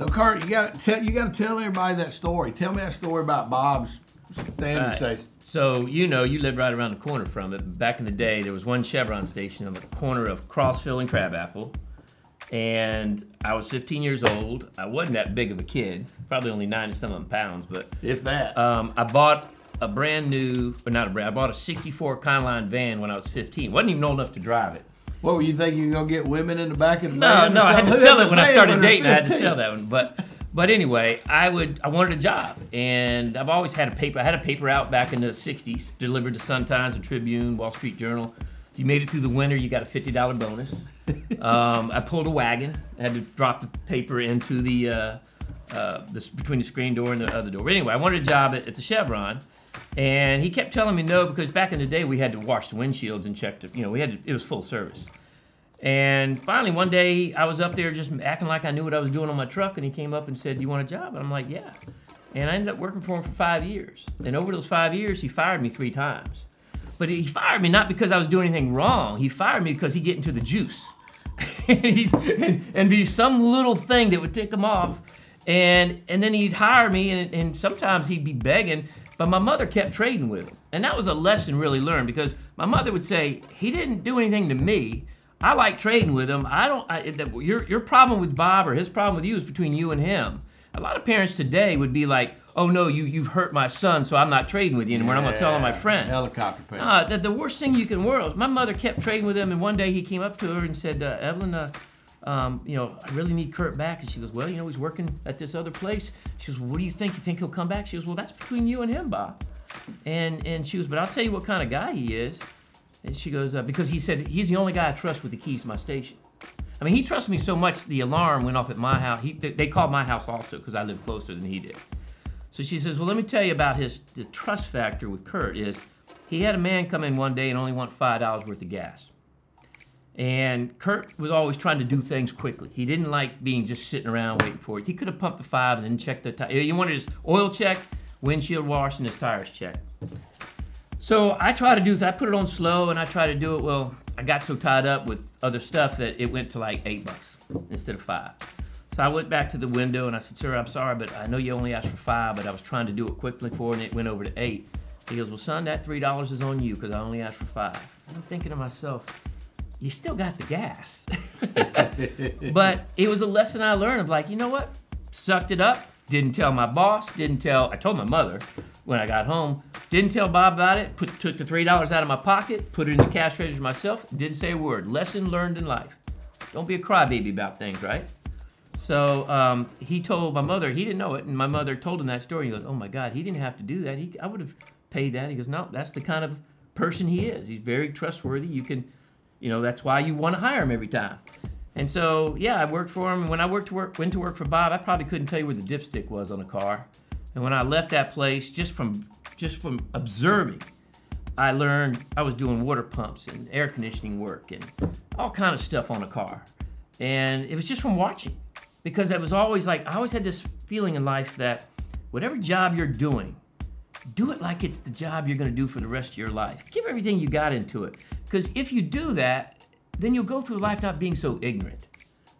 So Kirt, you got to tell you got to tell everybody that story. Tell me that story about Bob's standing Right. station. So you know, you live right around the corner from it. Back in the day, there was one Chevron station on the corner of Crossville and Crabapple, and I was 15 years old. I wasn't that big of a kid, probably only nine and some pounds, but If that. um, I bought a brand new, or not a brand. I bought a '64 Econoline van when I was 15. wasn't even old enough to drive it. What were you thinking? You're gonna get women in the back of the No, no, I had to sell it when I started dating. I had to sell that one, but but anyway, I would I wanted a job, and I've always had a paper. I had a paper out back in the '60s, delivered to Sun Times, the Tribune, Wall Street Journal. If you made it through the winter, you got a fifty dollar bonus. um, I pulled a wagon. I had to drop the paper into the uh, uh, this between the screen door and the other door. But anyway, I wanted a job at, at the Chevron. And he kept telling me no because back in the day we had to wash the windshields and check the, you know, we had to, it was full service. And finally, one day I was up there just acting like I knew what I was doing on my truck, and he came up and said, "Do you want a job?" And I'm like, "Yeah." And I ended up working for him for five years. And over those five years, he fired me three times. But he fired me not because I was doing anything wrong. He fired me because he get into the juice, He'd- and, and be some little thing that would tick him off. And and then he'd hire me, and, and sometimes he'd be begging. But my mother kept trading with him, and that was a lesson really learned because my mother would say he didn't do anything to me. I like trading with him. I don't. I, your your problem with Bob or his problem with you is between you and him. A lot of parents today would be like, "Oh no, you you've hurt my son, so I'm not trading with you anymore. I'm gonna tell all my Yeah, friends." Helicopter parent. Uh, the, the worst thing you can world is my mother kept trading with him, and one day he came up to her and said, uh, "Evelyn, uh, um, you know, I really need Kirt back." And she goes, "Well, you know, he's working at this other place." She goes, "What do you think? You think he'll come back?" She goes, "Well, that's between you and him, Bob." And and she goes, "But I'll tell you what kind of guy he is." And she goes, uh, "Because he said he's the only guy I trust with the keys to my station." I mean, he trusts me so much. The alarm went off at my house. He, they called my house also because I live closer than he did. So she says, "Well, let me tell you about his the trust factor with Kirt is he had a man come in one day and only want five dollars worth of gas." And Kirt was always trying to do things quickly. He didn't like being just sitting around waiting for it. He could have pumped the five and then checked the tire. You wanted his oil check, windshield wash, and his tires checked. So I try to do I put it on slow and I try to do it. Well, I got so tied up with other stuff that it went to like eight bucks instead of five. So I went back to the window and I said, Sir, I'm sorry, but I know you only asked for five, but I was trying to do it quickly for and it went over to eight. He goes, Well, son, that three dollars is on you because I only asked for five. And I'm thinking to myself, you still got the gas. but it was a lesson I learned of like, you know what? Sucked it up. Didn't tell my boss. Didn't tell. I told my mother when I got home. Didn't tell Bob about it. Put, took the three dollars out of my pocket. Put it in the cash register myself. Didn't say a word. Lesson learned in life. Don't be a crybaby about things, right? So um, he told my mother he didn't know it, and my mother told him that story. He goes, "Oh my God, he didn't have to do that. He, I would have paid that." He goes, "No, that's the kind of person he is. He's very trustworthy. You can, you know, that's why you want to hire him every time." And so, yeah, I worked for him. When I worked to work, went to work for Bob, I probably couldn't tell you where the dipstick was on a car. And when I left that place, just from just from observing, I learned I was doing water pumps and air conditioning work and all kind of stuff on a car. And it was just from watching, because it was always like I always had this feeling in life that whatever job you're doing, do it like it's the job you're going to do for the rest of your life. Give everything you got into it. Because if you do that, then you'll go through life not being so ignorant.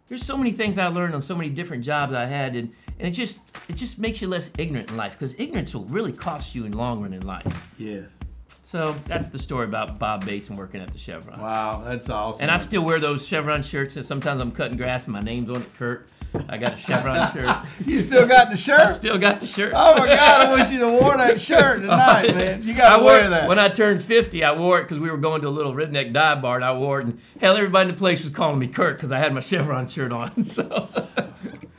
There's so many things I learned on so many different jobs I had, and, and it just it just makes you less ignorant in life. Because ignorance will really cost you in the long run in life. Yes. So that's the story about Bob Bates and working at the Chevron. Wow, that's awesome. And I still wear those Chevron shirts, and sometimes I'm cutting grass and my name's on it, Kirt. I got a Chevron shirt. you still got the I shirt? still got the shirt. Oh my God! I wish you'd have worn that shirt tonight, man. You got I to wear that. When I turned 50, I wore it because we were going to a little redneck dive bar, and I wore it. And hell, everybody in the place was calling me Kirt because I had my Chevron shirt on. So,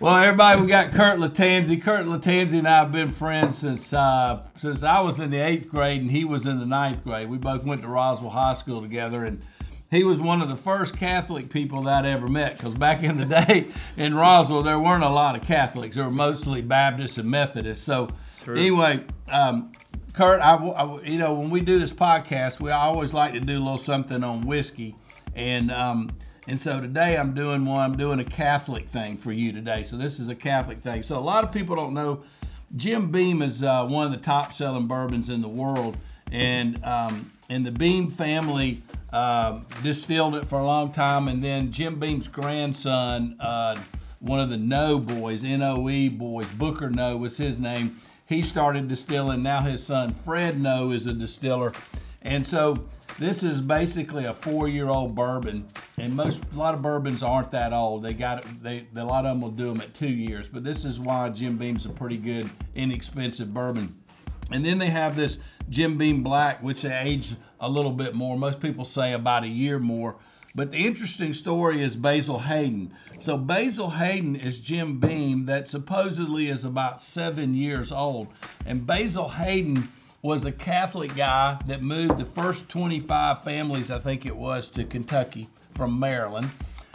Well, everybody, we got Kirt Lattanze. Kirt Lattanze and I have been friends since uh, since I was in the eighth grade and he was in the ninth grade. We both went to Roswell High School together, and he was one of the first Catholic people that I ever met. Because back in the day in Roswell, there weren't a lot of Catholics; there were mostly Baptists and Methodists. So, anyway, um, Kurt, I, I you know, when we do this podcast, we always like to do a little something on whiskey, and um, and so today I'm doing one. I'm doing a Catholic thing for you today. So this is a Catholic thing. So a lot of people don't know. Jim Beam is uh, one of the top selling bourbons in the world, and um, and the Beam family uh, distilled it for a long time, and then Jim Beam's grandson. Uh, one of the Noe boys, N-O-E boys. Booker Noe was his name. He started distilling. Now his son Fred Noe is a distiller, and so this is basically a four-year-old bourbon. And most a lot of bourbons aren't that old. They got. They a lot of them will do them at two years. But this is why Jim Beam's a pretty good, inexpensive bourbon. And then they have this Jim Beam Black, which they age a little bit more. Most people say about a year more. But the interesting story is Basil Hayden. So Basil Hayden is Jim Beam that supposedly is about seven years old. And Basil Hayden was a Catholic guy that moved the first 25 families, I think it was, to Kentucky from Maryland.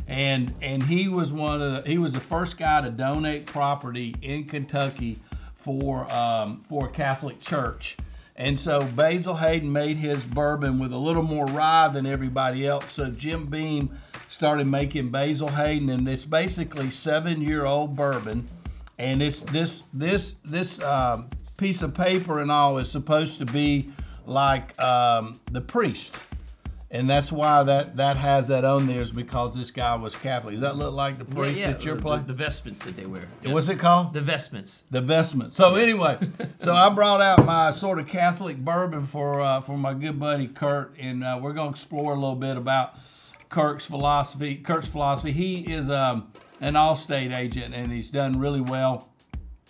And and he was one of the, he was the first guy to donate property in Kentucky for um, for a Catholic church. And so Basil Hayden made his bourbon with a little more rye than everybody else. So Jim Beam started making Basil Hayden, and it's basically seven-year-old bourbon. And it's this this this um, piece of paper and all is supposed to be like um, the priest. And that's why that, that has that on there is because this guy was Catholic. Does that look like the priest yeah, that you're the, playing? The, the vestments that they wear. What's it called? The vestments. The vestment. So anyway, so I brought out my sort of Catholic bourbon for uh, for my good buddy Kirt, and uh, we're gonna explore a little bit about Kirk's philosophy. Kirt's philosophy. He is um, an Allstate agent, and he's done really well.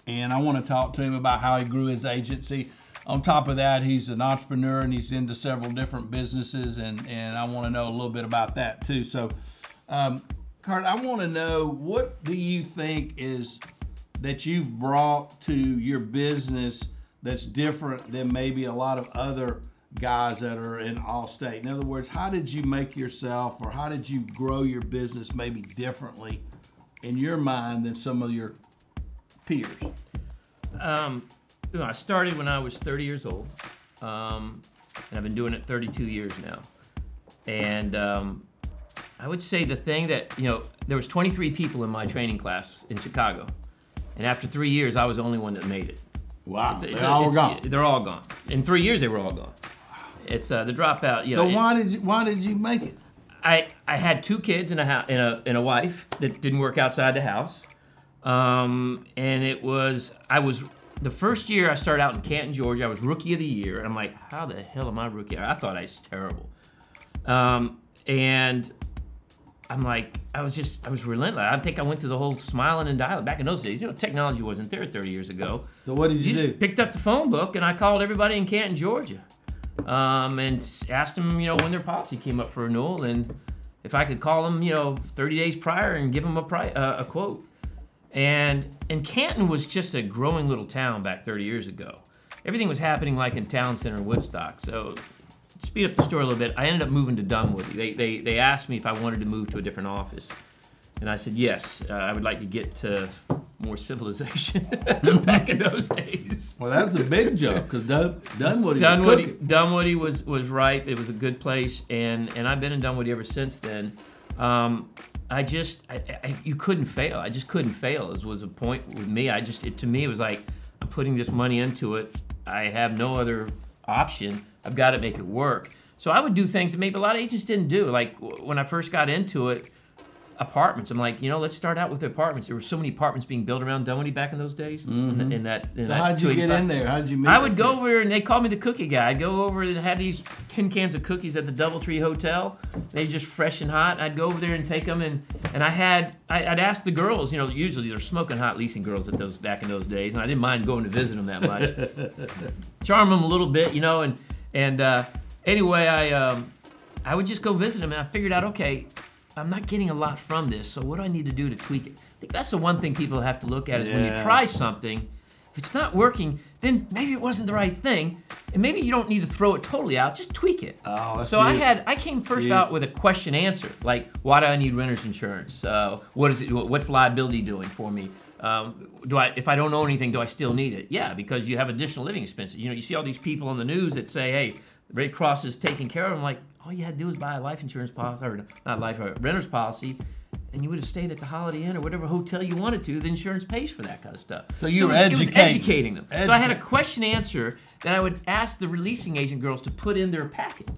And I want to talk to him about how he grew his agency. On top of that, he's an entrepreneur and he's into several different businesses, and and I want to know a little bit about that too. So. Um, Kirt, I want to know what do you think is that you've brought to your business that's different than maybe a lot of other guys that are in Allstate? In other words, how did you make yourself or how did you grow your business maybe differently in your mind than some of your peers? Um, you know, I started when I was 30 years old, um, and I've been doing it 32 years now. And um, I would say the thing that you know, there was 23 people in my training class in Chicago, and after three years, I was the only one that made it. Wow, It's- they're it's all it's- gone. They're all gone. In three years, they were all gone. It's uh, the dropout. You So know, it- why did you, why did you make it? I I had two kids and a and a and a wife that didn't work outside the house, um, and it was I was the first year I started out in Canton, Georgia. I was rookie of the year, and I'm like, how the hell am I rookie? I thought I was terrible, um, and I'm like, I was just I was relentless. I think I went through the whole smiling and dialing. Back in those days, you know, technology wasn't there 30 years ago. So what did you, You do? just picked up the phone book and I called everybody in Canton, Georgia, um, and asked them, you know, when their policy came up for renewal and if I could call them, you know, 30 days prior and give them a pri- uh, a quote. And and Canton was just a growing little town back 30 years ago. Everything was happening like in Town Center, Woodstock. So speed up the story a little bit, I ended up moving to Dunwoody. They, they, they asked me if I wanted to move to a different office. And I said, yes, uh, I would like to get to more civilization back in those days. Well, that was a big jump because Dun- Dunwoody was Dunwoody, cooking. Dunwoody was, was right. It was a good place, and, and I've been in Dunwoody ever since then. Um, I just, I, I, you couldn't fail. I just couldn't fail. It was a point with me. I just, it, to me, it was like, I'm putting this money into it. I have no other option. I've got to make it work. So I would do things that maybe a lot of agents didn't do. Like when I first got into it, apartments. I'm like, you know, let's start out with the apartments. There were so many apartments being built around Dunwoody back in those days. In, in that, in So that how'd you get in there? How'd you meet? I would go people? over and they called me the cookie guy. I'd go over and have these tin cans of cookies at the DoubleTree Hotel. They just fresh and hot. I'd go over there and take them and and I had I, I'd ask the girls. You know, usually they're smoking hot leasing girls at those back in those days, and I didn't mind going to visit them that much. Charm them a little bit, you know, and and uh, anyway, I um, I would just go visit them, and I figured out okay. I'm not getting a lot from this, so what do I need to do to tweak it? I think that's the one thing people have to look at is when you try something, if it's not working, then maybe it wasn't the right thing, and maybe you don't need to throw it totally out. Just tweak it. Oh, that's so I had I came first Beautiful. out with a question answer like why do I need renter's insurance? Uh, what is it? What's liability doing for me? Um, do I if I don't own anything, do I still need it? Yeah, because you have additional living expenses. You know, you see all these people on the news that say, "Hey, Red Cross is taking care of them." Like, all you had to do was buy a life insurance policy, or not life, a renter's policy, and you would have stayed at the Holiday Inn or whatever hotel you wanted to. The insurance pays for that kind of stuff. So you it were was, it was educating- educating them. So I had a question answer that I would ask the releasing agent girls to put in their packet.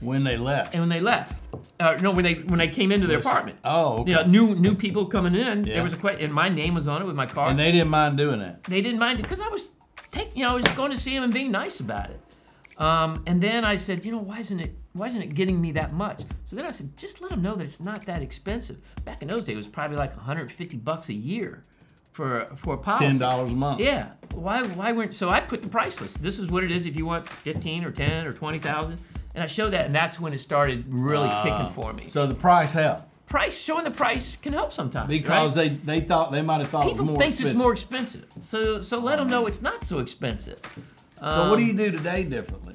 when they left. and when they left, uh, no, when they when they came into their apartment. Oh, okay. You know, new new people coming in. Yeah. There was a question, and my name was on it with my card. And they didn't mind doing that. they didn't mind it because I was taking, you know, I was going to see them and being nice about it. Um, and then I said, you know, why isn't it why isn't it getting me that much? So then I said, just let them know that it's not that expensive. Back in those days, it was probably like 150 bucks a year for for a policy. Ten dollars a month. Yeah. Why why weren't so I put the price list. This is what it is if you want 15 or 10 or 20,000. And I showed that and that's when it started really kicking for me. So the price helped price showing the price can help sometimes. because right? they they thought they might have thought it people was more think expensive. it's more expensive. So so let them know it's not so expensive. So what do you do today differently?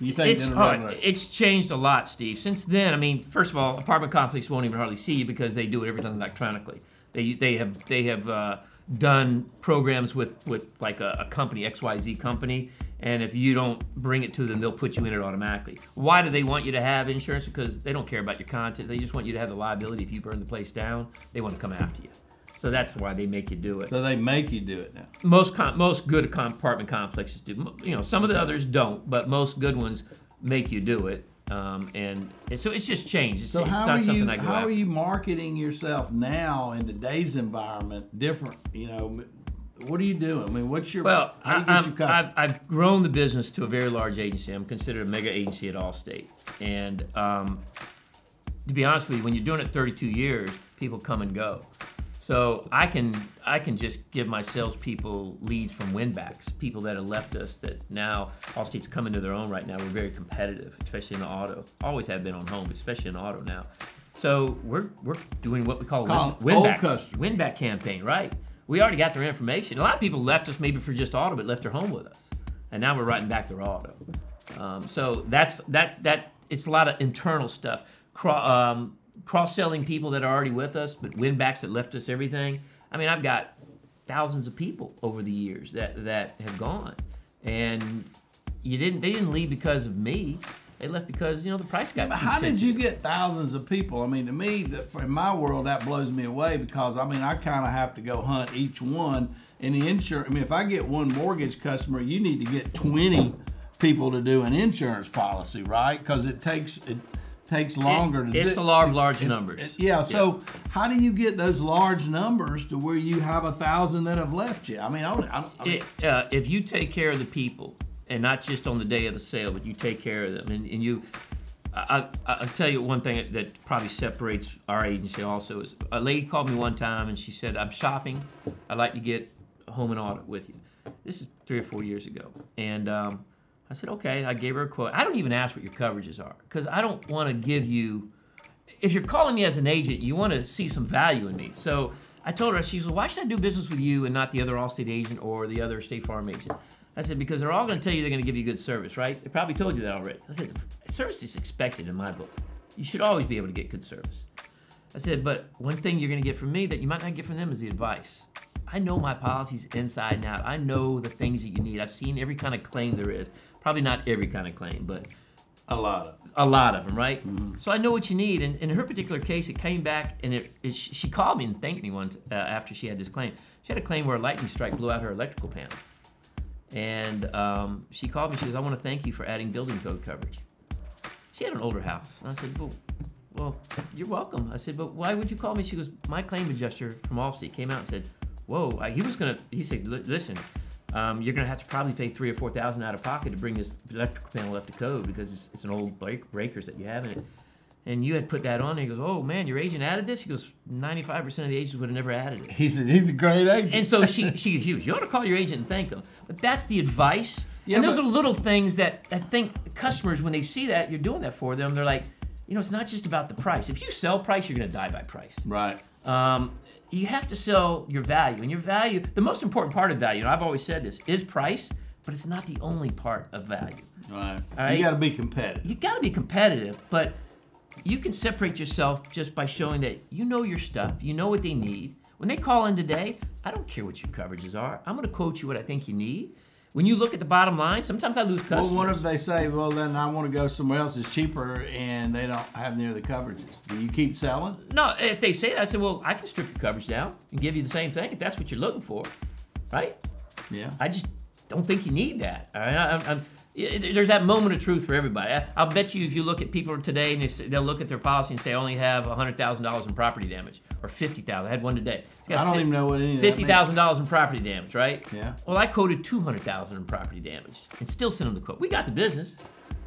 You think It's than hard. regular- It's changed a lot, Steve. Since then, I mean, first of all, apartment complexes won't even hardly see you because they do everything electronically. They they have they have uh, done programs with with like a, a company X Y Z company, and if you don't bring it to them, they'll put you in it automatically. Why do they want you to have insurance? Because they don't care about your contents. They just want you to have the liability if you burn the place down. They want to come after you. So that's why they make you do it So they make you do it now. most com- most good apartment complexes do. You know, some of the others don't, but most good ones make you do it. Um, and, and so it's just changed. It's, So it's not something you I go how after. are you marketing yourself now in today's environment different? You know, what are you doing? I mean, what's your Well, you I've, I've grown the business to a very large agency. I'm considered a mega agency at Allstate. And um, to be honest with you, when you're doing it 32 years, people come and go. So I can I can just give my salespeople leads from winbacks, people that have left us that now Allstate's come into their own right now. We're very competitive, especially in the auto. Always have been on home, especially in auto now. So we're we're doing what we call a Call win, winback customers. winback campaign, right? We already got their information. A lot of people left us maybe for just auto, but left their home with us, and now we're writing back their auto. Um, so that's that that it's a lot of internal stuff. Cro- um, cross selling people that are already with us, but winbacks that left us everything. I mean, I've got thousands of people over the years that that have gone, and you didn't they didn't leave because of me. They left because you know the price got. But too how did you get thousands of people? I mean, to me, that in my world, that blows me away because I mean, I kind of have to go hunt each one. And the insurance, I mean, if I get one mortgage customer, you need to get twenty people to do an insurance policy, right? Because it takes it takes longer to it's do. law of large It's- numbers. it- yeah. So how do you get those large numbers to where you have a thousand that have left you? I mean, I don't. I don't I mean, it, uh, if you take care of the people and not just on the day of the sale, but you take care of them and, and you, I, I, I'll tell you one thing that, probably separates our agency also is a lady called me one time and she said, I'm shopping. I'd like to get a home and audit with you. This is three or four years ago. And um, I said, okay. I gave her a quote. I don't even ask what your coverages are because I don't want to give you if you're calling me as an agent, you want to see some value in me. So I told her, she said, why should I do business with you and not the other Allstate agent or the other State Farm agent? I said, because they're all going to tell you they're going to give you good service, right? They probably told you that already. I said, service is expected in my book. You should always be able to get good service. I said, but one thing you're going to get from me that you might not get from them is the advice. I know my policies inside and out. I know the things that you need. I've seen every kind of claim there is. Probably not every kind of claim, but a lot of. a lot of them, right? So I know what you need. And in her particular case, it came back and it, it she called me and thanked me once uh, after she had this claim. She had a claim where a lightning strike blew out her electrical panel, and um, she called me. She goes, "I want to thank you for adding building code coverage." She had an older house, and I said, "Well, well, you're welcome." I said, "But why would you call me?" She goes, "My claim adjuster from Allstate came out and said." Whoa! I, he was gonna. He said, "Listen, um, you're gonna have to probably pay three or four thousand out of pocket to bring this electrical panel up to code because it's, it's an old break, breakers that you have in it. And you had put that on. And he goes, "Oh man, your agent added this." He goes, "95 percent of the agents would have never added it." He's a, he's a great agent. And so she she he goes, "You ought to call your agent and thank them." But that's the advice. Yeah, and those but- are little things that I think customers, when they see that you're doing that for them, they're like, you know, it's not just about the price. If you sell price, you're gonna die by price right. um, you have to sell your value. And your value, the most important part of value, and I've always said this, is price, but it's not the only part of value. Right. All right. You got to be competitive. You got to be competitive, but you can separate yourself just by showing that you know your stuff, you know what they need. When they call in today, I don't care what your coverages are. I'm going to quote you what I think you need. When you look at the bottom line, sometimes I lose customers. Well, what if they say, well, then I want to go somewhere else that's cheaper and they don't have near the coverages? Do you keep selling? No, if they say that, I say, well, I can strip your coverage down and give you the same thing if that's what you're looking for, right? Yeah. I just don't think you need that. All right, I, I'm, I'm, there's that moment of truth for everybody. I'll bet you if you look at people today and they'll look at their policy and say I only have hundred thousand dollars in property damage or 50,000. I had one today. I don't fif- even know what any of Fifty thousand dollars in property damage, right? Yeah. Well, I quoted two hundred thousand in property damage and still sent them the quote. We got the business.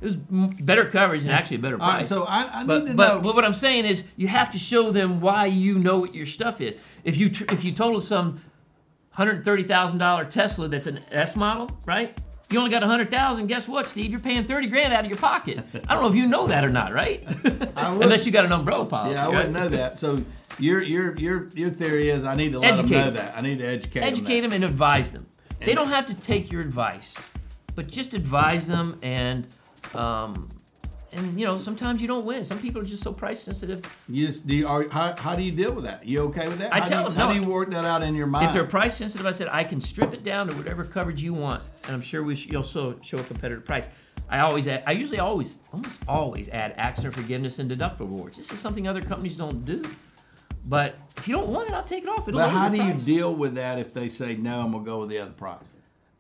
It was better coverage and actually a better All right, price. so I, I need But, to but, know. but what I'm saying is you have to show them why you know what your stuff is. If you tr- if you total some hundred thirty thousand dollar Tesla that's an S model, right? You only got a hundred thousand. Guess what, Steve? You're paying thirty grand out of your pocket. I don't know if you know that or not, right? Unless you got an umbrella policy. yeah, I right? wouldn't know that. So your your your your theory is I need to let Educate them know them. that. I need to educate, them. Educate them. them and advise them. They don't have to take your advice, but just advise them and. Um, and you know, sometimes you don't win. Some people are just so price sensitive. You just do. You, are, how, how do you deal with that? You okay with that? I how tell do you, them, How no. do you work that out in your mind? If they're price sensitive, I said I can strip it down to whatever coverage you want, and I'm sure we should, you'll show, show a competitive price. I always add, I usually always, almost always add accident forgiveness and deductible rewards. This is something other companies don't do. But if you don't want it, I'll take it off. It'll but how do you deal with that if they say no? I'm gonna go with the other price.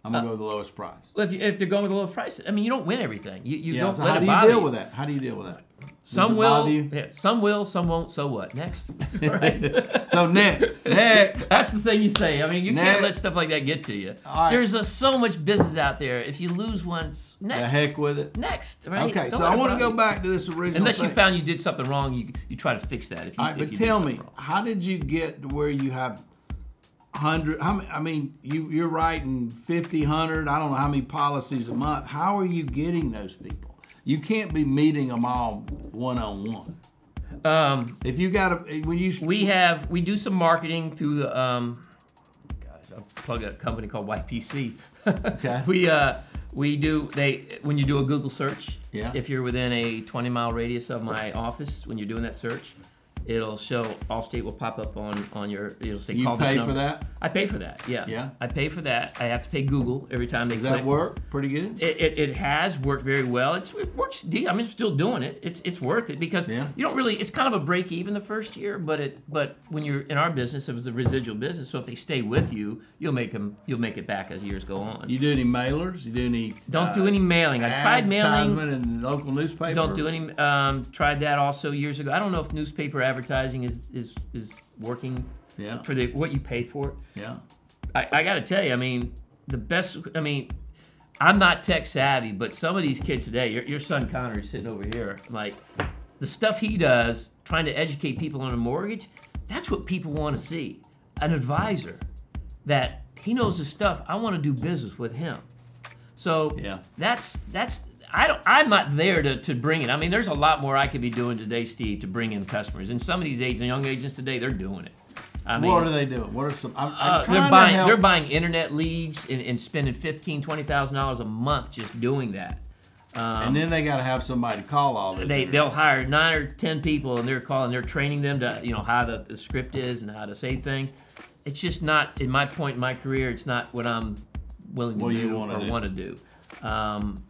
I'm Uh, gonna go with the lowest price. Well, if, you, if they're going with the lowest price, I mean, you don't win everything. You, you Yeah. don't So let how it do you deal you. with that? How do you deal with that? Does Some will, yeah, some will, some won't. So what? Next, right? So next, next. That's the thing you say. I mean, you can't let stuff like that get to you. Right. There's uh so much business out there. If you lose once, The heck with it. next, right? Okay, Don't so I want to go back to this original. Unless you found you did something wrong, you you try to fix that. If you, All right, if but tell me, wrong. how did you get to where you have hundred? How many? I mean, you you're writing 50, 100, I don't know how many policies a month. How are you getting those people? You can't be meeting them all one on one. Um, If you got a when you we have we do some marketing through the um, gosh, I'll plug a company called YPC. Okay. we uh we do they when you do a Google search. Yeah. If you're within a 20 mile radius of my office, when you're doing that search, it'll show Allstate will pop up on on your. It'll say you call this pay number. for that, I pay for that. Yeah. Yeah. I pay for that. I have to pay Google every time they does click. that work pretty good? It, it, it has worked very well. It's, it works. de- I mean, still doing it. It's it's worth it because Yeah. you don't really. It's kind of a break even the first year, but it but when you're in our business, it was a residual business. So if they stay with you, you'll make them. You'll make it back as years go on. You do any mailers? You do any? don't uh, do any mailing. I tried mailing. in local newspaper. Don't do any. Um, tried that also years ago. I don't know if newspaper advertising is is is working Yeah, for the what you pay for it. yeah. I, I got to tell you, I mean, the best. I mean, I'm not tech savvy, but some of these kids today, your, your son Connor is sitting over here, like the stuff he does, trying to educate people on a mortgage. That's what people want to see. An advisor that he knows his stuff. I want to do business with him. So Yeah. that's that's. I don't. I'm not there to, to bring it. I mean, there's a lot more I could be doing today, Steve, to bring in customers. And some of these agents, young agents today, they're doing it. I mean, what are they doing? What are some? I'm, I'm uh, they're to buying they're buying internet leads and, and spending fifteen twenty thousand dollars a month just doing that. Um, and then they got to have somebody call all this. they they'll hire nine or ten people and they're calling they're training them to you know how the, the script is and how to say things. It's just not in my point in my career. It's not what I'm willing to What do or do. want to do. Um,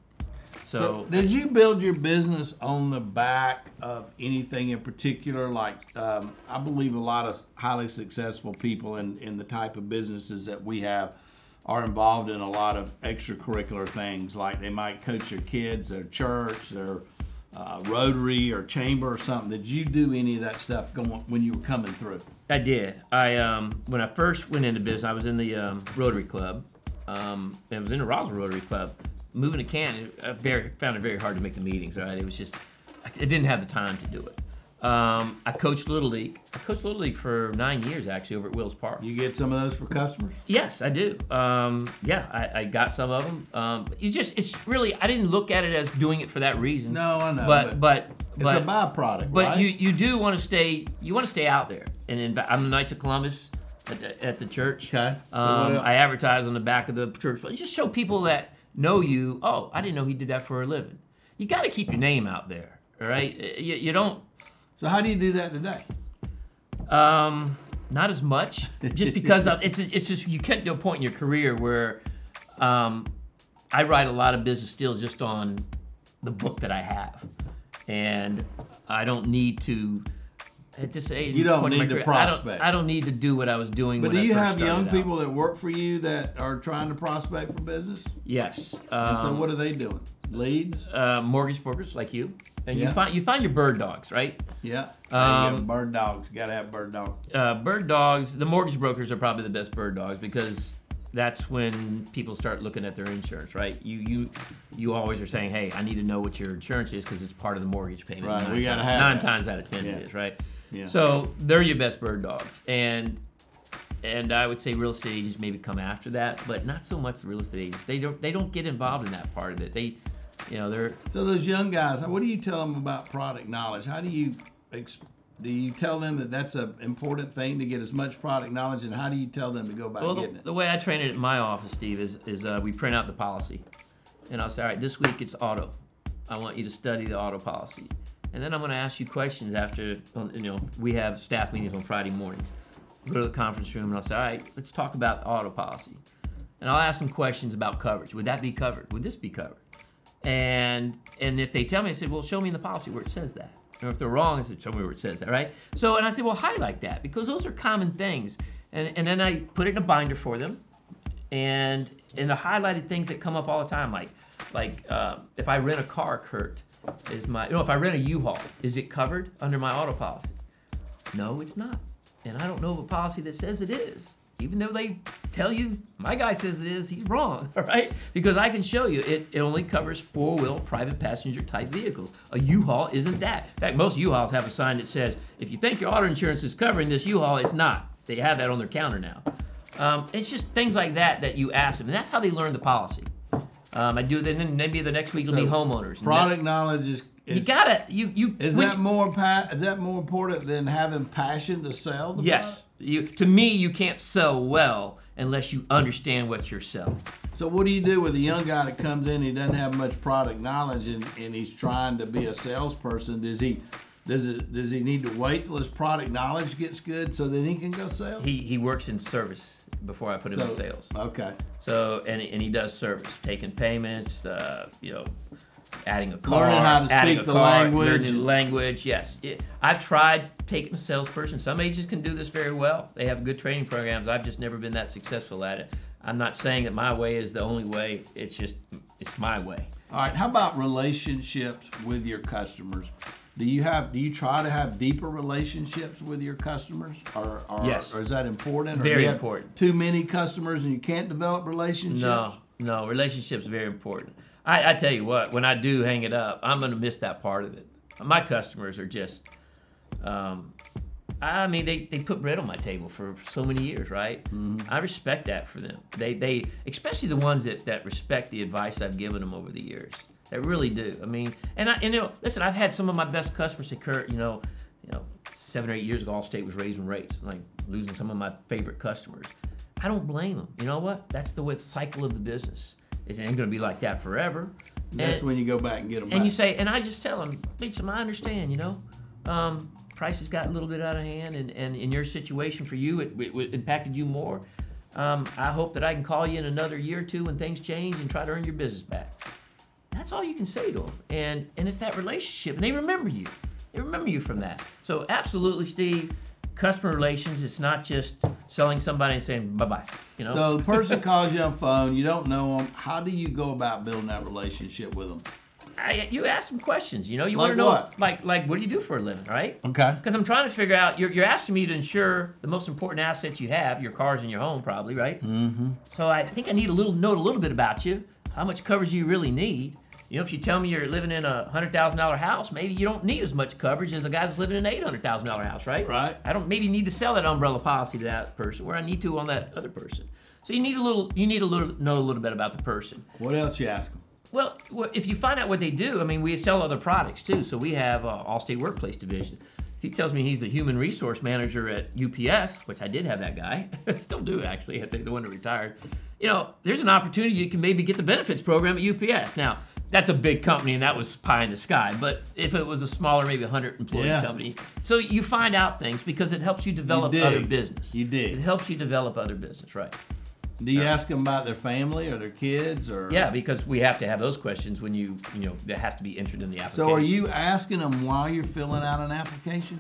So, so, did you build your business on the back of anything in particular? Like, um, I believe a lot of highly successful people in, in the type of businesses that we have are involved in a lot of extracurricular things. Like they might coach their kids, their church, their uh, Rotary or chamber or something. Did you do any of that stuff going when you were coming through? I did. I um, when I first went into business, I was in the um, Rotary Club. Um, I was in the Roswell Rotary Club. Moving to Canton, I very found it very hard to make the meetings. Right, it was just I I didn't have the time to do it. Um, I coached Little League. I coached Little League for nine years actually over at Wills Park. You get some of those for customers? Yes, I do. Um, yeah, I, I got some of them. Um, it's just it's really I didn't look at it as doing it for that reason. No, I know, But but It's but a byproduct, but right? you you do want to stay you want to stay out there. And in, I'm the Knights of Columbus at the, at the church. Okay. So Um? I advertise on the back of the church, but just show people that know you. Oh, I didn't know he did that for a living. You got to keep your name out there, all right? You, you don't. so how do you do that today? Um, not as much, just because of, it's it's just you get to a point in your career where um, I write a lot of business still just on the book that I have, and I don't need to at this age, You don't need to career, I don't- prospect. I don't, need to do what I was doing. But do you have young out. people that work for you that are trying to prospect for business? Yes. And so Um, what are they doing? Leads? uh, mortgage brokers like you, and Yeah. you find you find your bird dogs, right? Yeah. Um, Um, bird dogs. Got to have bird dogs. uh, bird dogs, the mortgage brokers are probably the best bird dogs because that's when people start looking at their insurance, right? You you you always are saying, hey, I need to know what your insurance is because it's part of the mortgage payment. Right, Nine we gotta times- have nine that. times out of ten Yeah. it is, right? Yeah. So they're your best bird dogs, and and I would say real estate agents maybe come after that, but not so much the real estate agents. They don't they don't get involved in that part of it. They, you know, they're So those young guys, what do you tell them about product knowledge? How do you ex- do you tell them that that's an important thing to get as much product knowledge, and how do you tell them to go about Well, getting the, it? the way I train it at my office, Steve, is is uh, we print out the policy, and I'll say, all right, this week it's auto. I want you to study the auto policy, and then I'm going to ask you questions after. You know, we have staff meetings on Friday mornings. Go to the conference room, and I'll say, all right, let's talk about the auto policy, and I'll ask them questions about coverage. Would that be covered? Would this be covered? And and if they tell me, I said, well, show me in the policy where it says that. Or if they're wrong, I said, show me where it says that, right? So and I said, well, highlight that because those are common things. And and then I put it in a binder for them, and and the highlighted things that come up all the time, like like uh, if I rent a car, Kirt, is my you know if I rent a U-Haul, is it covered under my auto policy? No, it's not, and I don't know of a policy that says it is. Even though they tell you my guy says it is, he's wrong, all right? Because I can show you it, it only covers four-wheel private passenger type vehicles. A U-Haul isn't that. In fact, most U-Hauls have a sign that says, if you think your auto insurance is covering this U-Haul, it's not. They have that on their counter now. Um, it's just things like that that you ask them, and that's how they learn the policy. Um, I do it, then maybe the next week it'll be homeowners. Product knowledge is. that- you gotta you you. Is that more pa- is that more important than having passion to sell the Yes, you. To me, you can't sell well unless you understand what you're selling. So what do you do with a young guy that comes in? He doesn't have much product knowledge, and, and he's trying to be a salesperson. Does he? Does it? Does he need to wait till his product knowledge gets good so then he can go sell? He he works in service before I put him so, in sales. Okay. So and and he does service, taking payments, uh, you know, adding a car, Learning how to adding speak the car, language. learning the language. Yes, It- I've tried taking a salesperson. Some agents can do this very well. They have good training programs. I've just never been that successful at it. I'm not saying that my way is the only way. It's just it's my way. All right. How about relationships with your customers? Do you have? Do you try to have deeper relationships with your customers, or, or, Yes. or is that important? Or Very important. Too many customers and you can't develop relationships. No, no, relationships very important. I, I tell you what, when I do hang it up, I'm gonna miss that part of it. My customers are just, um, I mean, they, they put bread on my table for so many years, right? I respect that for them. They they especially the ones that that respect the advice I've given them over the years. They really do. I mean, and I and you know, listen, I've had some of my best customers say, Kirt, you know, you know, seven or eight years ago, Allstate was raising rates, like losing some of my favorite customers. I don't blame them. You know what? That's the way the cycle of the business. It ain't gonna be like that forever. That's And- when you go back and get them. and back. you say, and I just tell them, Beecham, I understand, you know, um, prices got a little bit out of hand, and, and in your situation for you, it, it, it impacted you more. Um, I hope that I can call you in another year or two when things change and try to earn your business back. That's all you can say to them, and and it's that relationship, and they remember you. They remember you from that. So absolutely, Steve. Customer relations. It's not just selling somebody and saying bye bye. You know. So the person calls you on phone, you don't know them. How do you go about building that relationship with them? I, you ask some questions. You know, you Like want to know, what? like, like, what do you do for a living, right? Okay. Because I'm trying to figure out. You're, you're asking me to insure the most important assets you have, your cars and your home, probably, right? Mm-hmm. So I think I need a little note, a little bit about you. How much coverage you really need? You know, if you tell me you're living in a hundred thousand dollar house, maybe you don't need as much coverage as a guy that's living in an eight hundred thousand dollar house, right? Right. I don't maybe need to sell that umbrella policy to that person where I need to on that other person. So you need a little, you need a little know a little bit about the person. What else you ask them? Well, if you find out what they do, I mean, we sell other products too. So we have uh, Allstate Workplace Division. He tells me he's the human resource manager at UPS, which I did have that guy. Still do, actually. I think the one that retired. You know, there's an opportunity you can maybe get the benefits program at UPS. Now, that's a big company and that was pie in the sky. But if it was a smaller, maybe 100 employee Yeah. company, so you find out things because it helps you develop dig. other business. You did. It helps you develop other business, right? Do you ask them about their family or their kids or? Yeah, because we have to have those questions when you, you know, that has to be entered in the application. So are you asking them while you're filling out an application?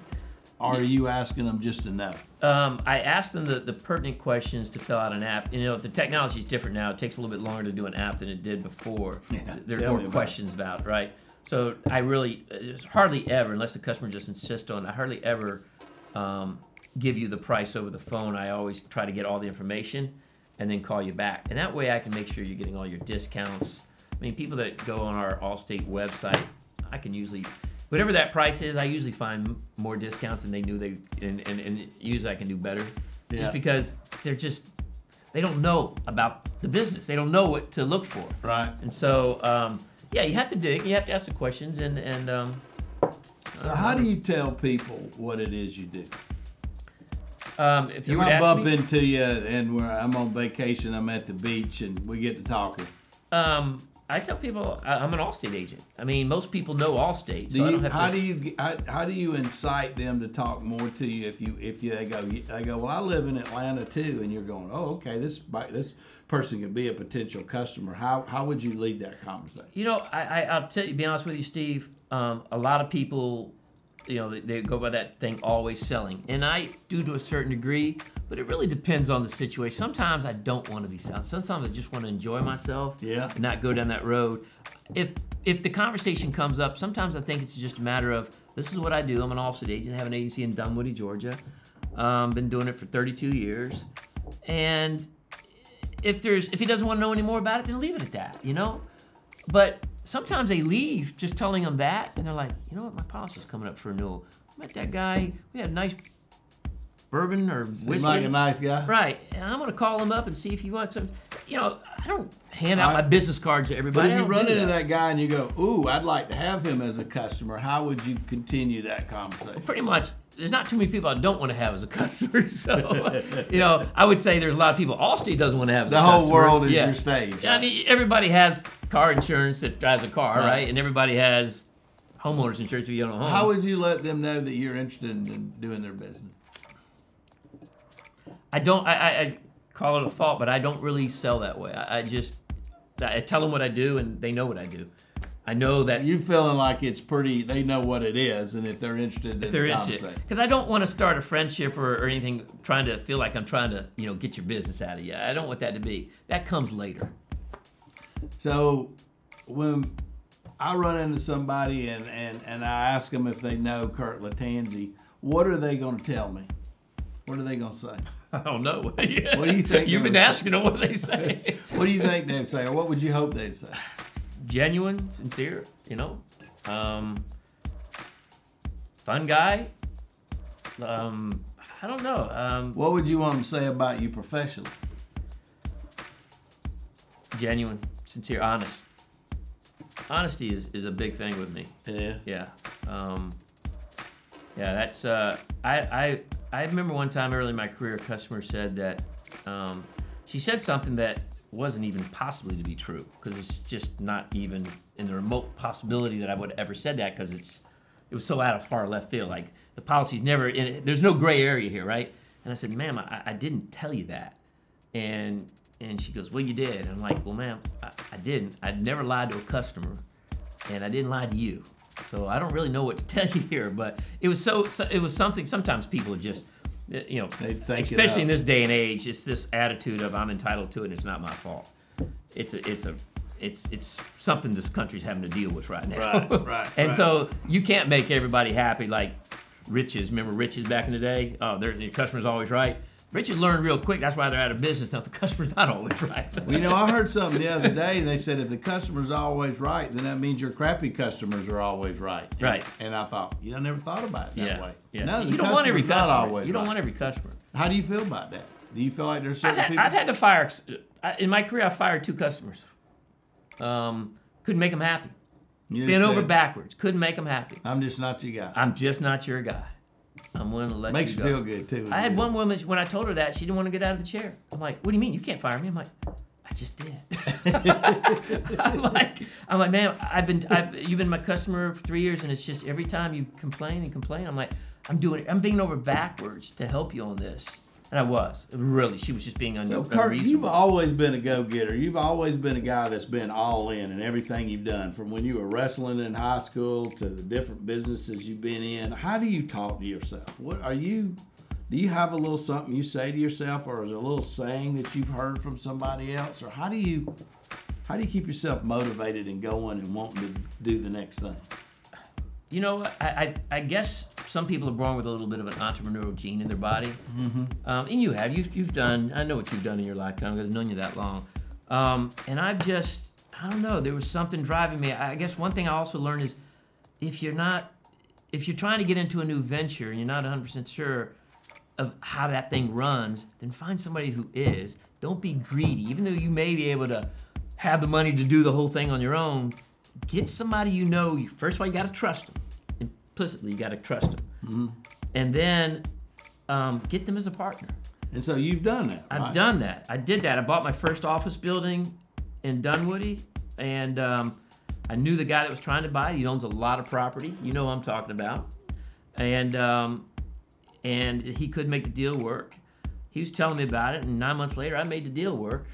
Or are you asking them just to know? Um, I asked them the, the pertinent questions to fill out an app. You know, the technology is different now. It takes a little bit longer to do an app than it did before. Yeah, There's more about questions about, right? So I really, it's hardly ever, unless the customer just insists on, I hardly ever um, give you the price over the phone. I always try to get all the information and then call you back. And that way I can make sure you're getting all your discounts. I mean, people that go on our Allstate website, I can usually, whatever that price is, I usually find more discounts than they knew they, and, and, and usually I can do better. Yeah. Just because they're just, they don't know about the business. They don't know what to look for. Right. And so, um, yeah, you have to dig. You have to ask the questions, and and um, So how do you tell people what it is you do? um, if you If I bump me, into you and we're, I'm on vacation, I'm at the beach, and we get to talking. um, I tell people I- I'm an Allstate agent. I mean, most people know Allstate, so Do I you, don't have how to. do you how, how do you incite them to talk more to you if you if you they go they go well I live in Atlanta too and you're going oh okay this this person could be a potential customer how how would you lead that conversation You know, I, I I'll tell you, be honest with you, Steve. Um, a lot of people, you know, they, they go by that thing always selling, and I do to a certain degree, but it really depends on the situation. Sometimes I don't want to be selling. Sometimes I just want to enjoy myself, Yeah. and not go down that road. If if the conversation comes up, sometimes I think it's just a matter of this is what I do. I'm an Allstate agent. I have an agency in Dunwoody, Georgia. Um, been doing it for 32 years, and if there's if he doesn't want to know any more about it, then leave it at that, you know. But sometimes they leave just telling them that, and they're like, you know what, my policy's coming up for renewal. I met that guy. We had a nice bourbon or whiskey. like a nice guy Right, and I'm gonna call him up and see if he wants some. You know, I don't hand out my business cards to but everybody. if you run into that. that guy and you go ooh I'd like to have him as a customer how would you continue that conversation pretty much there's not too many people I don't want to have as a customer. So, you know, I would say there's a lot of people Allstate doesn't want to have as the whole customer. world is Yeah. your stage I mean, everybody has car insurance that drives a car, Right. right? And everybody has homeowners insurance if you own a home. how would you let them know that you're interested in doing their business I don't. I, I, I call it a fault, but I don't really sell that way. I, I just I tell them what I do, and they know what I do. I know that you feeling like it's pretty they know what it is and if they're interested in they're interested because I don't want to start a friendship or, or anything trying to feel like I'm trying to you know get your business out of you. I don't want that to be. That comes later. So when I run into somebody and, and, and I ask them if they know Kirt Lattanze, what are they going to tell me? What are they going to say? I don't know. what do you think You've been say? asking them what they say. What do you think they'd say, or what would you hope they'd say? Genuine, sincere. You know, um, fun guy. Um, I don't know. Um, What would you want to say about you professionally? genuine, sincere, honest. Honesty is, is a big thing with me. Yeah. Yeah. Um, yeah, that's. Uh, I, I I remember one time early in my career, a customer said that um, she said something that wasn't even possibly to be true because it's just not even in the remote possibility that I would have ever said that because it's it was so out of far left field. Like the policy's never in it. There's no gray area here, right? And I said, ma'am, I, I didn't tell you that. And and she goes, well, you did. And I'm like, well, ma'am, I, I didn't. I never lied to a customer, and I didn't lie to you. So I don't really know what to tell you here. But it was so, so it was something. Sometimes people are just, Uh, you know, They think especially in this day and age, it's this attitude of I'm entitled to it, and it's not my fault. It's a, it's a, it's it's something this country's having to deal with right now. Right, right, and right. so you can't make everybody happy like Rich's. Remember Rich's back in the day? Oh, their the customer's always right. Rich's learned real quick. That's why they're out of business now. The customer's not always right. Well, you know, I heard something the other day, and they said if the customer's always right, then that means your crappy customers are always right. And- Right. And I thought, you know, I never thought about it that yeah, way. yeah. No, you don't want every customer. always You don't right. want every customer. How do you feel about that? Do you feel like there's I've certain had, people? I've had to fire in my career. I fired two customers. Um, couldn't make them happy. You Bent over backwards. Couldn't make them happy. I'm just not your guy. I'm just not your guy. I'm willing to let Makes you go. feel good too. I had one woman when I told her that she didn't want to get out of the chair. I'm like, "What do you mean you can't fire me?" I'm like, "I just did." I'm like, "I'm like, man, I've been, I've, you've been my customer for three years, and it's just every time you complain and complain, I'm like, I'm doing, I'm bending over backwards to help you on this, And I was really. She was just being un- So, Kirt, you've always been a go-getter. You've always been a guy that's been all in in everything you've done, from when you were wrestling in high school to the different businesses you've been in. How do you talk to yourself? What are you? Do you have a little something you say to yourself, or is there a little saying that you've heard from somebody else, or how do you? How do you keep yourself motivated and going and wanting to do the next thing? You know. I, I I guess some people are born with a little bit of an entrepreneurial gene in their body, mm-hmm. um, and you have. You've you've done. I know what you've done in your lifetime because I've known you that long. Um, and I've just I don't know. There was something driving me. I guess one thing I also learned is if you're not if you're trying to get into a new venture and you're not 100% sure of how that thing runs, then find somebody who is. Don't be greedy. Even though you may be able to have the money to do the whole thing on your own, get somebody you know. You- First of all, you got to trust them. Implicitly, you got to trust them. And then um, get them as a partner. And so you've done that. I've right? done that. I did that. I bought my first office building in Dunwoody, and um, I knew the guy that was trying to buy it. He owns a lot of property. You know who I'm talking about. And um, and he could make the deal work. He was telling me about it, and nine months later, I made the deal work,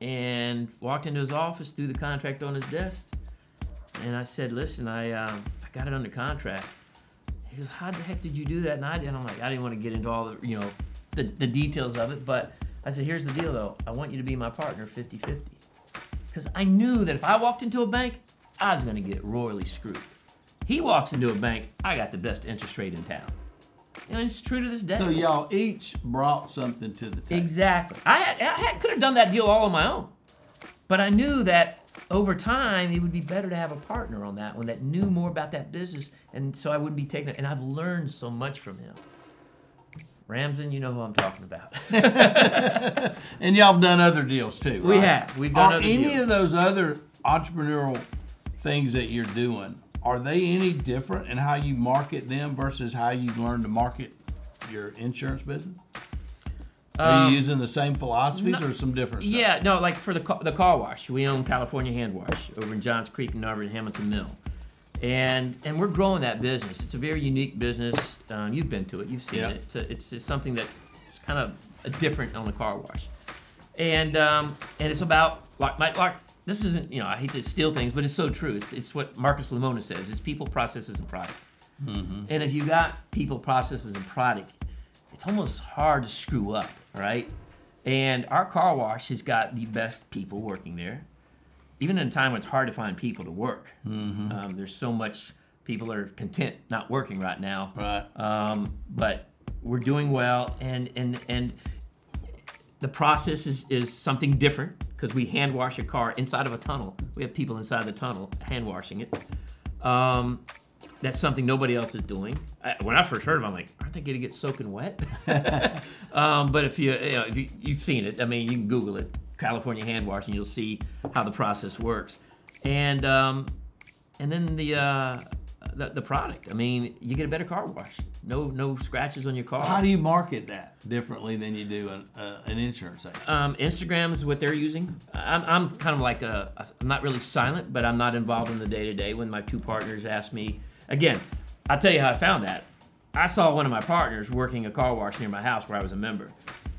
and walked into his office, threw the contract on his desk, and I said, "Listen, I um, I got it under contract." He goes, "How the heck did you do that?" And I did. I'm like, I didn't want to get into all the you know the, the details of it, but I said, "Here's the deal, though. I want you to be my partner, 50-50. because I knew that if I walked into a bank, I was going to get royally screwed. He walks into a bank, I got the best interest rate in town. And it's true to this day. So y'all each brought something to the table. Exactly. I, had, I had, could have done that deal all on my own, but I knew that over time it would be better to have a partner on that one that knew more about that business, and so I wouldn't be taking it. And I've learned so much from him. Ramsden, you know who I'm talking about. And y'all have done other deals too. We have. We've done Are any deals. of those other entrepreneurial things that you're doing? Are they any different in how you market them versus how you learn to market your insurance business? Are Um, you using the same philosophies or some different stuff? Yeah, no, like for the car, the car wash, we own California Hand Wash over in Johns Creek and over Hamilton Mill, and and we're growing that business. It's a very unique business. Um, you've been to it, you've seen Yeah. it. It's, a, it's it's something that's kind of a different on the car wash, and um, and it's about like like like this isn't you know I hate to steal things, but it's so true. It's it's what Marcus Lemonis says. It's people, processes, and product. And if you got people, processes, and product, it's almost hard to screw up, right? And our car wash has got the best people working there. Even in a time when it's hard to find people to work, um, there's so much people are content not working right now. Right. Um, but we're doing well, and and and the process is, is something different because we hand wash a car inside of a tunnel. We have people inside the tunnel hand washing it. Um, that's something nobody else is doing. I, when I first heard of it, I'm like, aren't they going to get soaking wet? um, but if you, you know, if you, you've seen it, I mean, you can Google it, California hand wash, and you'll see how the process works. And um, and then the, uh, the the product. I mean, you get a better car wash. No no scratches on your car. How do you market that differently than you do an, uh, an insurance agent? Um, Instagram is what they're using. I'm, I'm kind of like a, I'm not really silent, but I'm not involved in the day to day. When my two partners ask me, again, I'll tell you how I found that. I saw one of my partners working a car wash near my house where I was a member.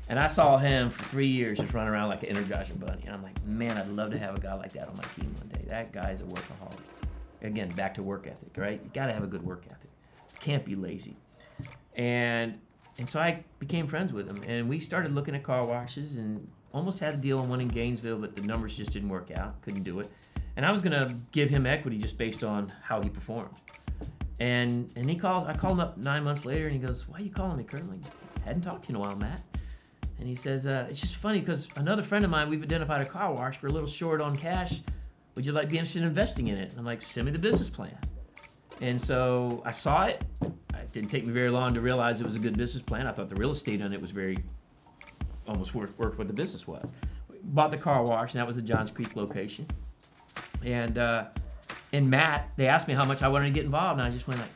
And I saw him for three years just running around like an Energizer bunny. And I'm like, man, I'd love to have a guy like that on my team one day. That guy's a workaholic. Again, back to work ethic, right? You got to have a good work ethic. Can't be lazy. And and so I became friends with him, and we started looking at car washes, and almost had a deal on one in Gainesville, but the numbers just didn't work out. Couldn't do it. And I was gonna give him equity just based on how he performed. And and he called. I called him up nine months later, and he goes, "Why are you calling me, Kirt?" I'm like, hadn't talked to you in a while, Matt. And he says, uh, "It's just funny because another friend of mine, we've identified a car wash. We're a little short on cash. Would you like be interested in investing in it?" And I'm like, "Send me the business plan." And so I saw it. It didn't take me very long to realize it was a good business plan. I thought the real estate on it was very, almost worth, worth what the business was. Bought the car wash, and that was the Johns Creek location. And uh, and Matt, they asked me how much I wanted to get involved, and I just went like,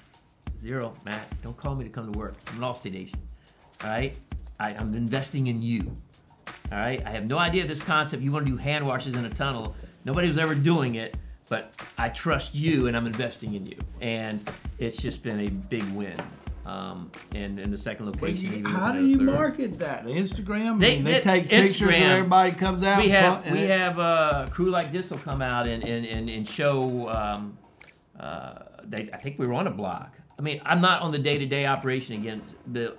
zero, Matt. Don't call me to come to work. I'm an Allstate agent. All right, I, I'm investing in you. All right, I have no idea of this concept. You want to do hand washes in a tunnel. Nobody was ever doing it, but I trust you, and I'm investing in you. And it's just been a big win. Um, and in the second location, how do you market that? Instagram? They- I mean, they, they- take pictures and everybody comes out. we have we it- have a crew like this will come out and and, and, and show um, uh, they, I think we were on a blog. I mean, I'm not on the day-to-day operation again,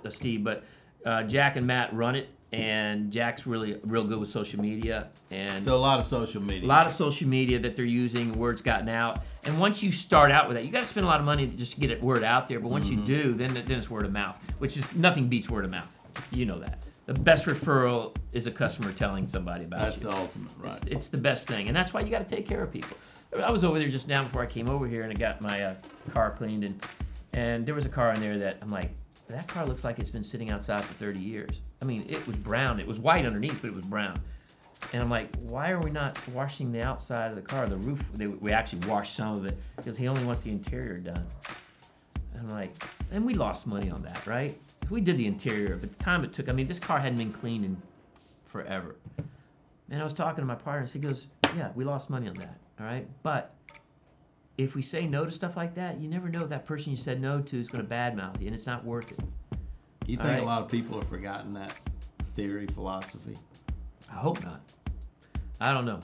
uh, Steve, but uh, Jack and Matt run it, and Jack's really real good with social media and So a lot of social media. a lot of social media that they're using. Word's gotten out, and once you start out with that, you got to spend a lot of money to just to get it word out there. But once Mm-hmm. you do, then then it's word of mouth, which is nothing beats word of mouth. You know that. The best referral is a customer telling somebody about it. That's you. the ultimate, right? It's, it's the best thing, and that's why you got to take care of people. I was over there just now before I came over here, and I got my uh, car cleaned, and and there was a car in there that I'm like, that car looks like it's been sitting outside for 30 years. I mean, it was brown. It was white underneath, but it was brown. And I'm like, why are we not washing the outside of the car, the roof? They, we actually washed some of it because he only wants the interior done. And I'm like, and we lost money on that, right? We did the interior, but the time it took, I mean, this car hadn't been cleaned in forever. And I was talking to my partner, and he goes, yeah, we lost money on that, all right? But if we say no to stuff like that, you never know if that person you said no to is going to badmouth you, and it's not worth it. You think right. a lot of people have forgotten that theory, philosophy? I hope not. I don't know.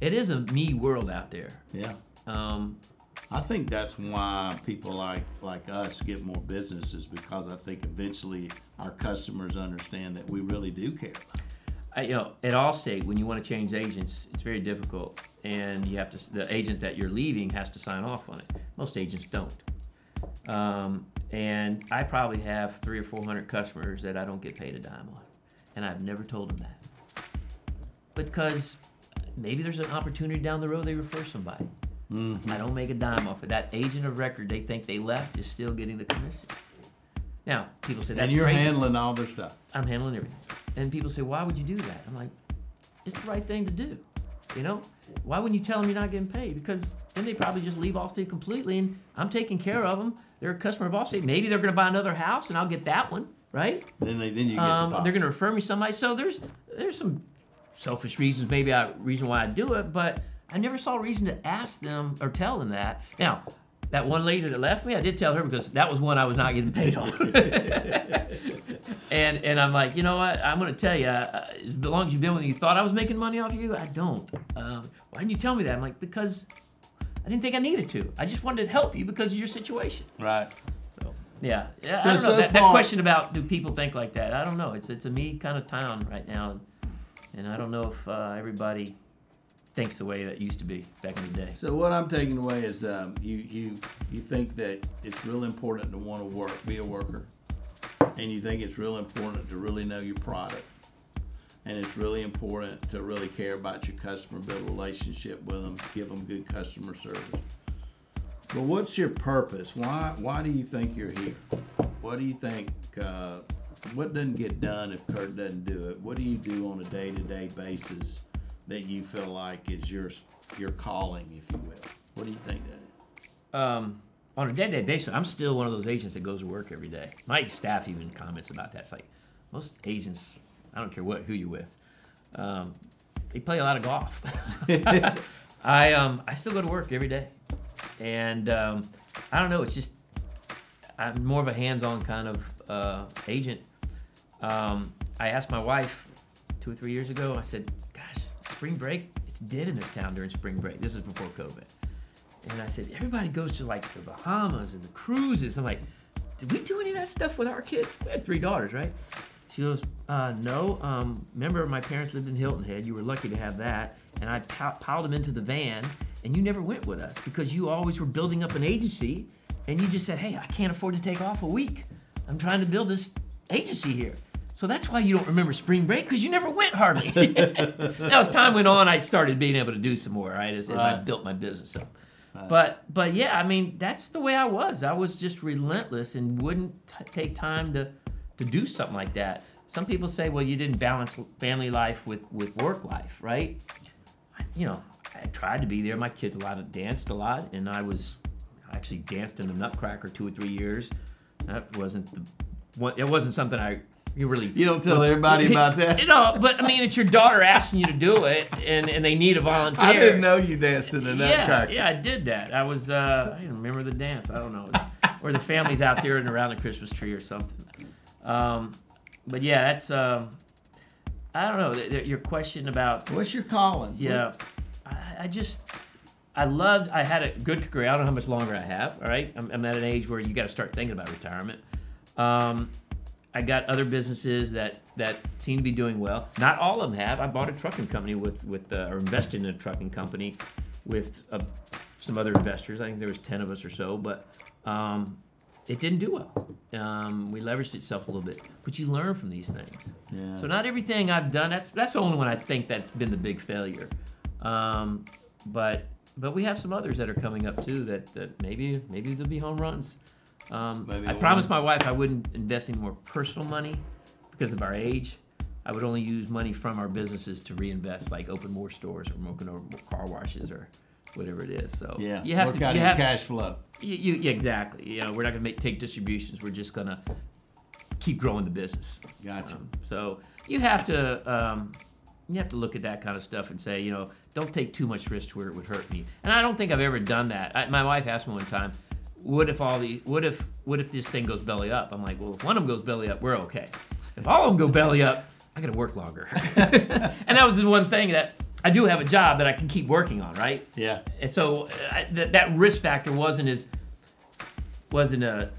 It is a me world out there. Yeah. Um, I think that's why people like like us get more businesses because I think eventually our customers understand that we really do care. I, you know, at Allstate, when you want to change agents, it's very difficult, and you have to. The agent that you're leaving has to sign off on it. Most agents don't. Um, and I probably have three or four hundred customers that I don't get paid a dime on, and I've never told them that because maybe there's an opportunity down the road they refer somebody. I don't make a dime off it. That agent of record they think they left is still getting the commission. Now, people say that's and you're crazy. handling all their stuff. I'm handling everything. And people say, why would you do that? I'm like, it's the right thing to do. You know, why wouldn't you tell them you're not getting paid? Because then they probably just leave Allstate completely, and I'm taking care of them. They're a customer of Allstate. Maybe they're going to buy another house, and I'll get that one, right? Then they, then you get um, the They're going to refer me somebody. So there's there's some selfish reasons, maybe I reason why I do it, but I never saw a reason to ask them or tell them that. Now, that one lady that left me, I did tell her because that was one I was not getting paid on. and and I'm like, you know what? I'm going to tell you, uh, as long as you've been with me, you thought I was making money off you. I don't. Um, why didn't you tell me that? I'm like, because I didn't think I needed to. I just wanted to help you because of your situation. right. So yeah, yeah. So- I don't know so that, that question about do people think like that. I don't know. It's it's a me kind of town right now, and, and I don't know if uh, everybody thinks the way that used to be back in the day. So what I'm taking away is um, you you you think that it's real important to want to work, be a worker, and you think it's real important to really know your product, and it's really important to really care about your customer, build a relationship with them, give them good customer service. But what's your purpose? Why why do you think you're here? What do you think? Uh, what doesn't get done if Kirt doesn't do it? What do you do on a day to day basis that you feel like is your your calling, if you will? What do you think that is? Um, on a day-to-day basis, I'm still one of those agents that goes to work every day. My staff even comments about that. It's like most agents, I don't care what who you're with, um, they play a lot of golf. I um, I still go to work every day, and um, I don't know. It's just I'm more of a hands-on kind of uh, agent. Um, I asked my wife two or three years ago. I said, "Gosh, spring break, it's dead in this town during spring break. This is before COVID." And I said, everybody goes to like the Bahamas and the cruises. I'm like, did we do any of that stuff with our kids? We had three daughters, right? She goes, uh, no. Um, remember, my parents lived in Hilton Head. You were lucky to have that. And I piled them into the van, and you never went with us because you always were building up an agency, and you just said, hey, I can't afford to take off a week. I'm trying to build this agency here. So that's why you don't remember spring break because you never went hardly. now, as time went on, I started being able to do some more, right? As, as I built my business up. But but yeah, I mean that's the way I was. I was just relentless and wouldn't t- take time to to do something like that. Some people say, well, you didn't balance family life with with work life, right? I, you know, I tried to be there. My kids a lot of danced a lot, and I was I actually danced in the Nutcracker two or three years. That wasn't the one. It wasn't something I you really You don't tell everybody about that. you know, but I mean, it's your daughter asking you to do it, and, and they need a volunteer. I didn't know you danced in the Nutcracker. yeah, I did that. I was, uh, I don't remember the dance. I don't know. Or the family's out there and around the Christmas tree or something. Um, but yeah, that's um, I don't know th- th- your question about What's your calling? yeah. I, I just I loved. I had a good career. I don't know how much longer I have. All right, I'm, I'm at an age where you got to start thinking about retirement. Um, I got other businesses that that seem to be doing well. Not all of them have. I bought a trucking company with with uh, or invested in a trucking company with uh, some other investors. I think there was ten of us or so, but um, it didn't do well. Um, we leveraged itself a little bit, but you learn from these things. Yeah. So not everything I've done. That's that's the only one I think that's been the big failure. Um, but but we have some others that are coming up too that, that maybe maybe they'll be home runs. Um, I promised my wife I wouldn't invest any more personal money because of our age. I would only use money from our businesses to reinvest, like open more stores or open more car washes or whatever it is. So Yeah. you have Work to out you have, cash flow. you, you, yeah, exactly. You know, we're not gonna make take distributions. We're just gonna keep growing the business. Gotcha. Um, so you have to um, you have to look at that kind of stuff and say, you know, don't take too much risk to where it would hurt me. And I don't think I've ever done that. I, my wife asked me one time, "What if all the what if what if this thing goes belly up?" I'm like, "Well, if one of them goes belly up, we're okay. If all of them go belly up, I got to work longer." and that was the one thing that I do have a job that I can keep working on, right? Yeah. And so uh, I, that that risk factor wasn't as wasn't a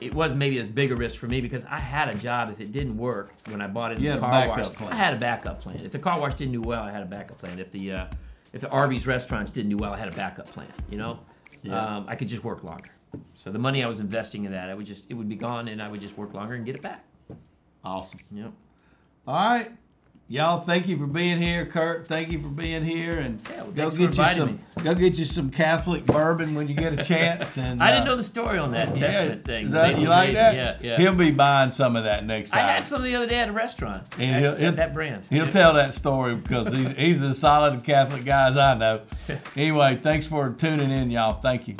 it wasn't maybe as big a risk for me because I had a job. If it didn't work when I bought it in the car wash, plan. I had a backup plan. If the car wash didn't do well, I had a backup plan. If the uh, if the Arby's restaurants didn't do well, I had a backup plan. You know, Yeah. um, I could just work longer. So the money I was investing in that, I would just it would be gone, and I would just work longer and get it back. Awesome. Yep. All right. Y'all, thank you for being here. Kirt, thank you for being here. And Yeah, well, go get you some me. go get you some Catholic bourbon when you get a chance. And I didn't uh, know the story on that investment thing. Is that, you like that? Yeah, yeah. He'll be buying some of that next time. I had some the other day at a restaurant. And he'll- he'll- that brand. He'll Yeah. tell that story because he's, he's as solid a Catholic guy as I know. Anyway, thanks for tuning in, y'all. Thank you.